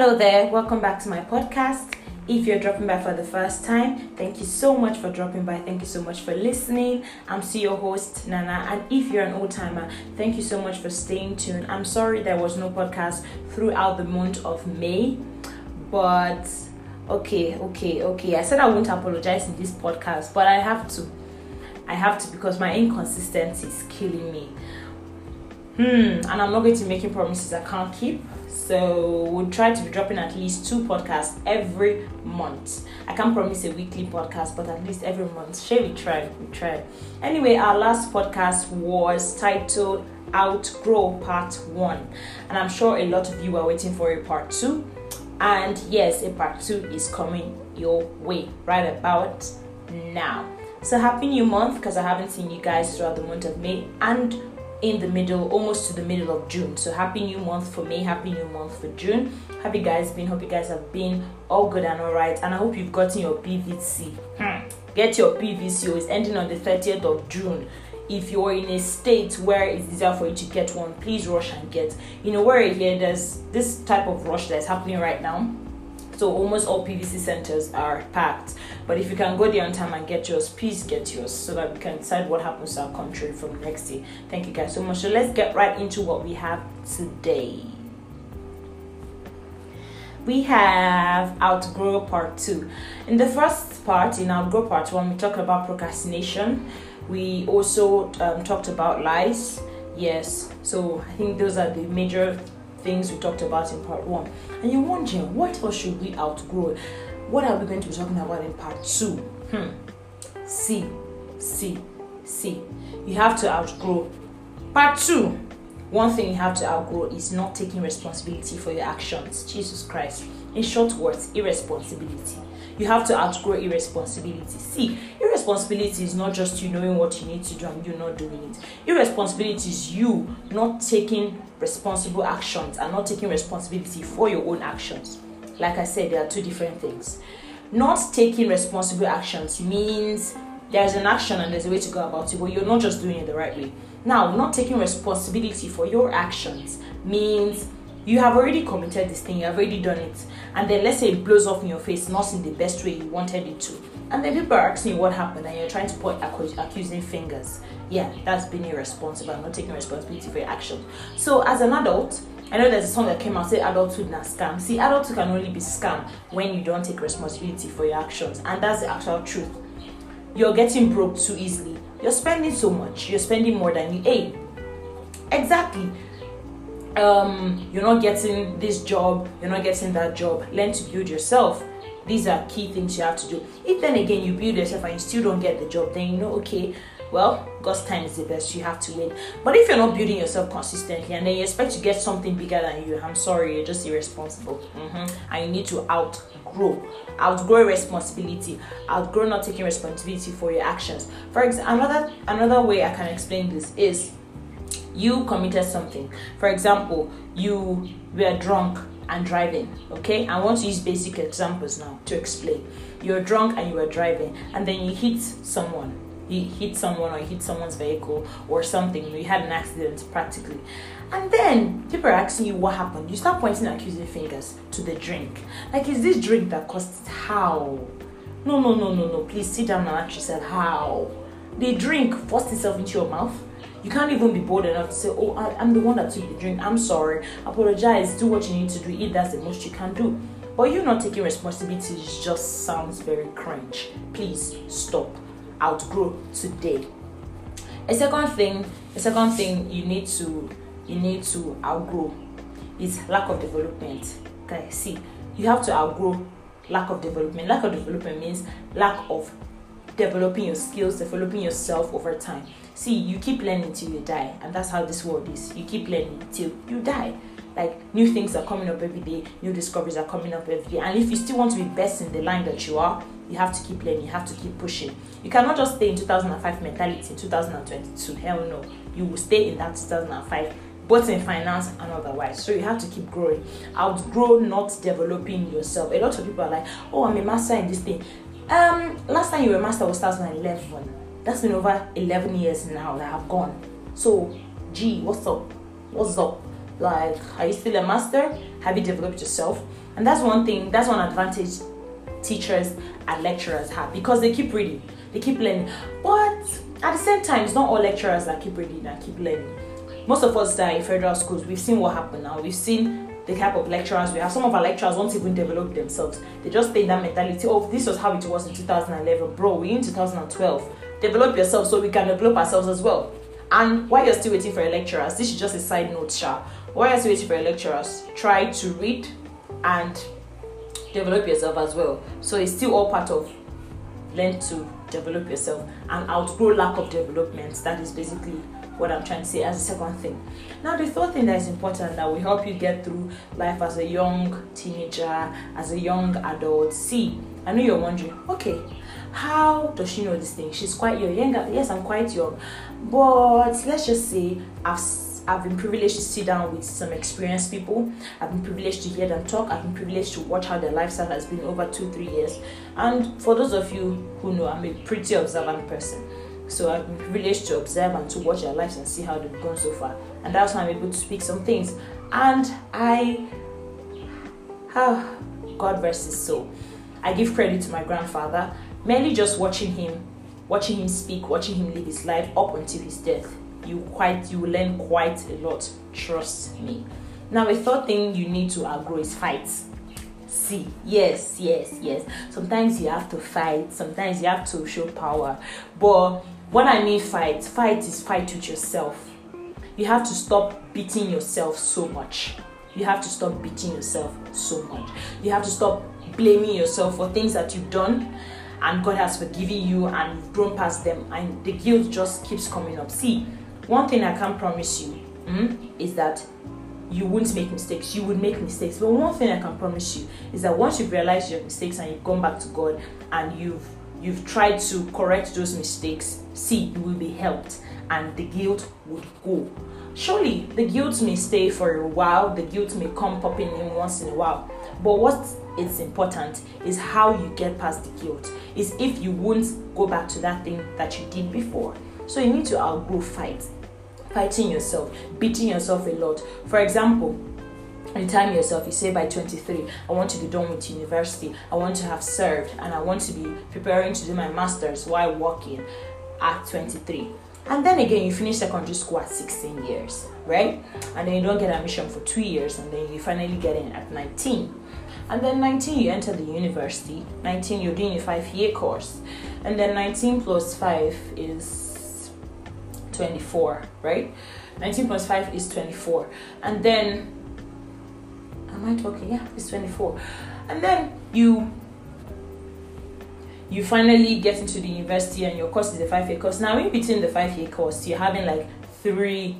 Hello there, welcome back to my podcast. If you're dropping by for the first time, thank you so much for dropping by. Thank you so much for listening. I'm still your host, Nana. And if you're an old timer, thank you so much for staying tuned. I'm sorry there was no podcast throughout the month of May, but okay, okay, okay. I said I won't apologize in this podcast, but I have to. I have to because my inconsistency is killing me. Hmm, and I'm not going to make making promises I can't keep. So we'll try to be dropping at least two podcasts every month. I can't promise a weekly podcast, but at least every month. Shall we try? We try. Anyway, our last podcast was titled Outgrow Part 1. And I'm sure a lot of you are waiting for a part 2. And yes, a part 2 is coming your way right about now. So happy new month because I haven't seen you guys throughout the month of May and in the middle, almost to the middle of June. So happy new month for me, happy new month for June. Happy guys been, hope you guys have been all good and alright. And I hope you've gotten your PVC. Hmm. Get your PVC, it's ending on the 30th of June. If you're in a state where it's easier for you to get one, please rush and get. You know, where here there's this type of rush that's happening right now so almost all PVC centers are packed. But if you can go there on time and get yours, please get yours so that we can decide what happens to our country from next year. Thank you guys so much. So let's get right into what we have today. We have Outgrow Part 2. In the first part, in Outgrow Part 1, we talked about procrastination. We also um, talked about lies. Yes, so I think those are the major things we talked about in part one. And you're wondering, what else should we outgrow? What are we going to be talking about in part two? Hmm. See, see, see. You have to outgrow. Part two. One thing you have to outgrow is not taking responsibility for your actions. Jesus Christ. In short words, irresponsibility you have to outgrow irresponsibility. See, irresponsibility is not just you knowing what you need to do and you not doing it. Irresponsibility is you not taking responsible actions and not taking responsibility for your own actions. Like I said, there are two different things. Not taking responsible actions means there's an action and there's a way to go about it, but you're not just doing it the right way. Now, not taking responsibility for your actions means you have already committed this thing, you have already done it, and then let's say it blows off in your face, not in the best way you wanted it to. And then people are asking you what happened, and you're trying to point accusing fingers. Yeah, that's being irresponsible, I'm not taking responsibility for your actions. So, as an adult, I know there's a song that came out say adulthood na scam. See, adulthood can only be scam when you don't take responsibility for your actions, and that's the actual truth. You're getting broke too easily. You're spending so much. You're spending more than you aim. Exactly um, you're not getting this job, you're not getting that job. Learn to build yourself. These are key things you have to do. If then again you build yourself and you still don't get the job, then you know, okay, well, God's time is the best. You have to wait. But if you're not building yourself consistently and then you expect to get something bigger than you, I'm sorry, you're just irresponsible. Mm-hmm. And you need to outgrow, outgrow responsibility, outgrow not taking responsibility for your actions. For example, another another way I can explain this is you committed something. For example, you were drunk and driving. Okay, I want to use basic examples now to explain. You're drunk and you were driving, and then you hit someone. You hit someone or you hit someone's vehicle or something. You had an accident practically. And then people are asking you what happened. You start pointing accusing fingers to the drink. Like, is this drink that caused it? How? No, no, no, no, no. Please sit down and ask yourself how. The drink forced itself into your mouth you can't even be bold enough to say, Oh, I, am the one that took the drink. I'm sorry. Apologize. Do what you need to do. If that's the most you can do. But you not taking responsibility just sounds very cringe. Please stop. Outgrow today. A second thing, a second thing you need to you need to outgrow is lack of development. Okay, see, you have to outgrow lack of development. Lack of development means lack of developing your skills, developing yourself over time. See, you keep learning till you die, and that's how this world is. You keep learning till you die. Like new things are coming up every day, new discoveries are coming up every day. And if you still want to be best in the line that you are, you have to keep learning, you have to keep pushing. You cannot just stay in 2005 mentality in 2022. Hell no. You will stay in that 2005 both in finance and otherwise. So you have to keep growing. Outgrow not developing yourself. A lot of people are like, oh, I'm a master in this thing. Um, last time you were a master was 2011. That's been over 11 years now that I have gone. So, gee, what's up? What's up? Like, are you still a master? Have you developed yourself? And that's one thing, that's one advantage teachers and lecturers have because they keep reading, they keep learning. But at the same time, it's not all lecturers that keep reading and keep learning. Most of us that are in federal schools, we've seen what happened now. We've seen the type of lecturers we have. Some of our lecturers won't even develop themselves. They just stay in that mentality of this was how it was in 2011. Bro, we're in 2012. Develop yourself so we can develop ourselves as well. And while you're still waiting for your lecturers, this is just a side note, Sha. While you're still waiting for your lecturers, try to read and develop yourself as well. So it's still all part of learn to develop yourself and outgrow lack of development. That is basically what I'm trying to say as a second thing. Now, the third thing that is important that will help you get through life as a young teenager, as a young adult. See, I know you're wondering, okay, how does she know this thing? She's quite young. Yes, I'm quite young, but let's just say I've I've been privileged to sit down with some experienced people. I've been privileged to hear them talk. I've been privileged to watch how their lifestyle has been over two, three years. And for those of you who know, I'm a pretty observant person. So I've been privileged to observe and to watch their lives and see how they've gone so far. And that's how I'm able to speak some things. And I have oh, God rest his soul. I give credit to my grandfather, mainly just watching him, watching him speak, watching him live his life up until his death. You quite you learn quite a lot trust me. Now a third thing you need to outgrow is fight see yes yes yes. Sometimes you have to fight sometimes you have to show power. But what i mean fight fight is fight with yourself. You have to stop beating yourself so much. You have to stop beating yourself so much. You have to stop blaming yourself for things that you've done and God has forgiven you and you've grown past them and the guilt just keeps coming up. See, one thing I can promise you mm, is that you won't make mistakes. You would make mistakes. But one thing I can promise you is that once you've realized your mistakes and you've gone back to God and you've you've tried to correct those mistakes, see, you will be helped and the guilt would go. Surely the guilt may stay for a while, the guilt may come popping in once in a while. But what is important is how you get past the guilt, is if you won't go back to that thing that you did before. So you need to outgrow fight fighting yourself, beating yourself a lot. For example, you time yourself, you say by 23, I want to be done with university, I want to have served, and I want to be preparing to do my master's while working at 23. And then again, you finish secondary school at 16 years, right? And then you don't get admission for two years, and then you finally get in at 19. And then 19, you enter the university. 19, you're doing a five year course. And then 19 plus 5 is 24, right? 19.5 is 24. And then, am I talking? Yeah, it's 24. And then you you finally get into the university and your course is a five year course. Now, in between the five year course, you're having like three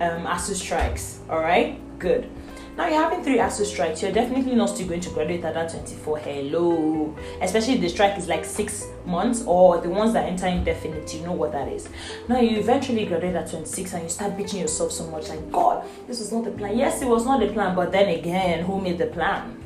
um, ASUU strikes, all right? Good. Now you're having three ASUU strikes, you're definitely not still going to graduate at that 24. Hello. Especially if the strike is like six months or the ones that enter indefinite, you know what that is. Now you eventually graduate at 26 and you start beating yourself so much like, God, this was not the plan. Yes, it was not the plan, but then again, who made the plan?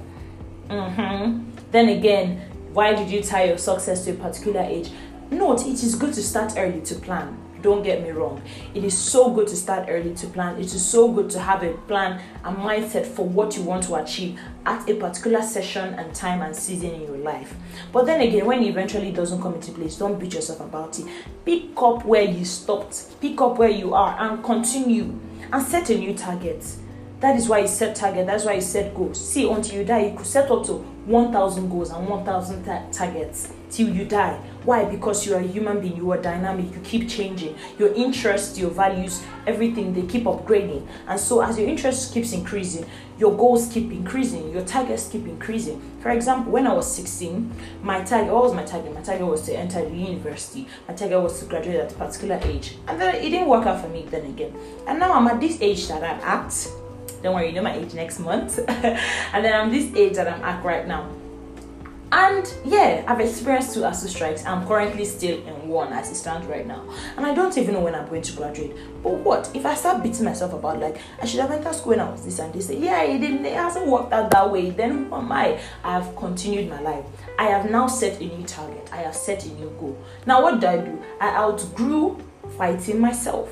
Mm-hmm. Then again, why did you tie your success to a particular age? Note, it is good to start early to plan don't get me wrong. It is so good to start early to plan. It is so good to have a plan, a mindset for what you want to achieve at a particular session and time and season in your life. But then again, when it eventually doesn't come into place, don't beat yourself about it. Pick up where you stopped, pick up where you are, and continue and set a new target. That is why you set target. That's why you set goals. See, until you die, you could set up to 1,000 goals and 1,000 ta- targets till you die. Why? Because you are a human being, you are dynamic, you keep changing. Your interests, your values, everything, they keep upgrading. And so, as your interest keeps increasing, your goals keep increasing, your targets keep increasing. For example, when I was 16, my target, what was my target? My target was to enter the university, my target was to graduate at a particular age. And then it didn't work out for me then again. And now I'm at this age that I'm at. Don't worry, you know my age next month. and then I'm this age that I'm at right now and yeah, I've experienced two ASUU strikes. I'm currently still in one as it stands right now. And I don't even know when I'm going to graduate. But what? If I start beating myself about like I should have entered school when I was this and this, yeah, it didn't it hasn't worked out that way, then who am I? I have continued my life. I have now set a new target. I have set a new goal. Now what do I do? I outgrew fighting myself.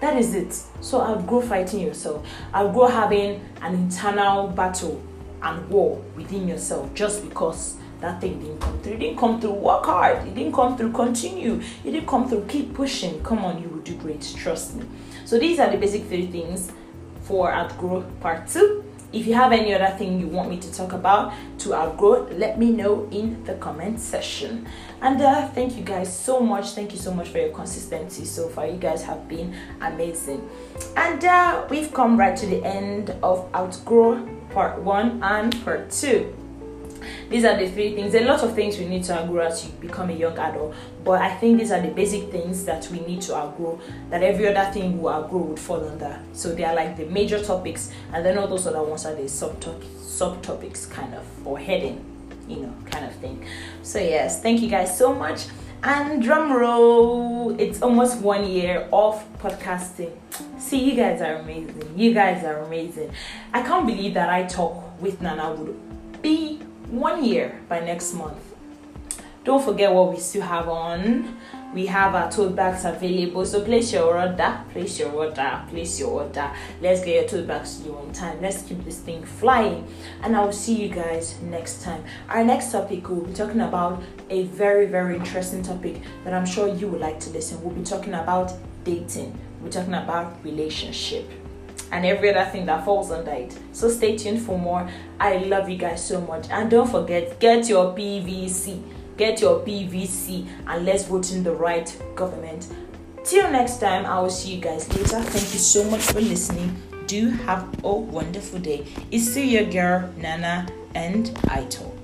That is it. So outgrow fighting yourself. Outgrow having an internal battle and war within yourself just because that thing didn't come through. It didn't come through work hard. It didn't come through continue. It didn't come through keep pushing. Come on, you will do great. Trust me. So these are the basic three things for outgrow part two. If you have any other thing you want me to talk about to outgrow, let me know in the comment section. And uh, thank you guys so much. Thank you so much for your consistency so far. You guys have been amazing. And uh, we've come right to the end of outgrow part one and part two these are the three things. A lot of things we need to outgrow as you become a young adult, but I think these are the basic things that we need to outgrow. That every other thing we outgrow would fall under. So they are like the major topics, and then all those other ones are the subtopics, subtopics kind of or heading, you know, kind of thing. So yes, thank you guys so much. And drum roll, it's almost one year of podcasting. See, you guys are amazing. You guys are amazing. I can't believe that I talk with Nana would be one year by next month. Don't forget what we still have on. We have our tote bags available. So place your order, place your order, place your order. Let's get your tote bags to you on time. Let's keep this thing flying. And I will see you guys next time. Our next topic, we'll be talking about a very, very interesting topic that I'm sure you would like to listen. We'll be talking about dating. We're talking about relationship and every other thing that falls under it. So stay tuned for more. I love you guys so much. And don't forget, get your PVC. Get your PVC and let's vote in the right government. Till next time, I will see you guys later. Thank you so much for listening. Do have a wonderful day. It's still your girl, Nana, and I talk.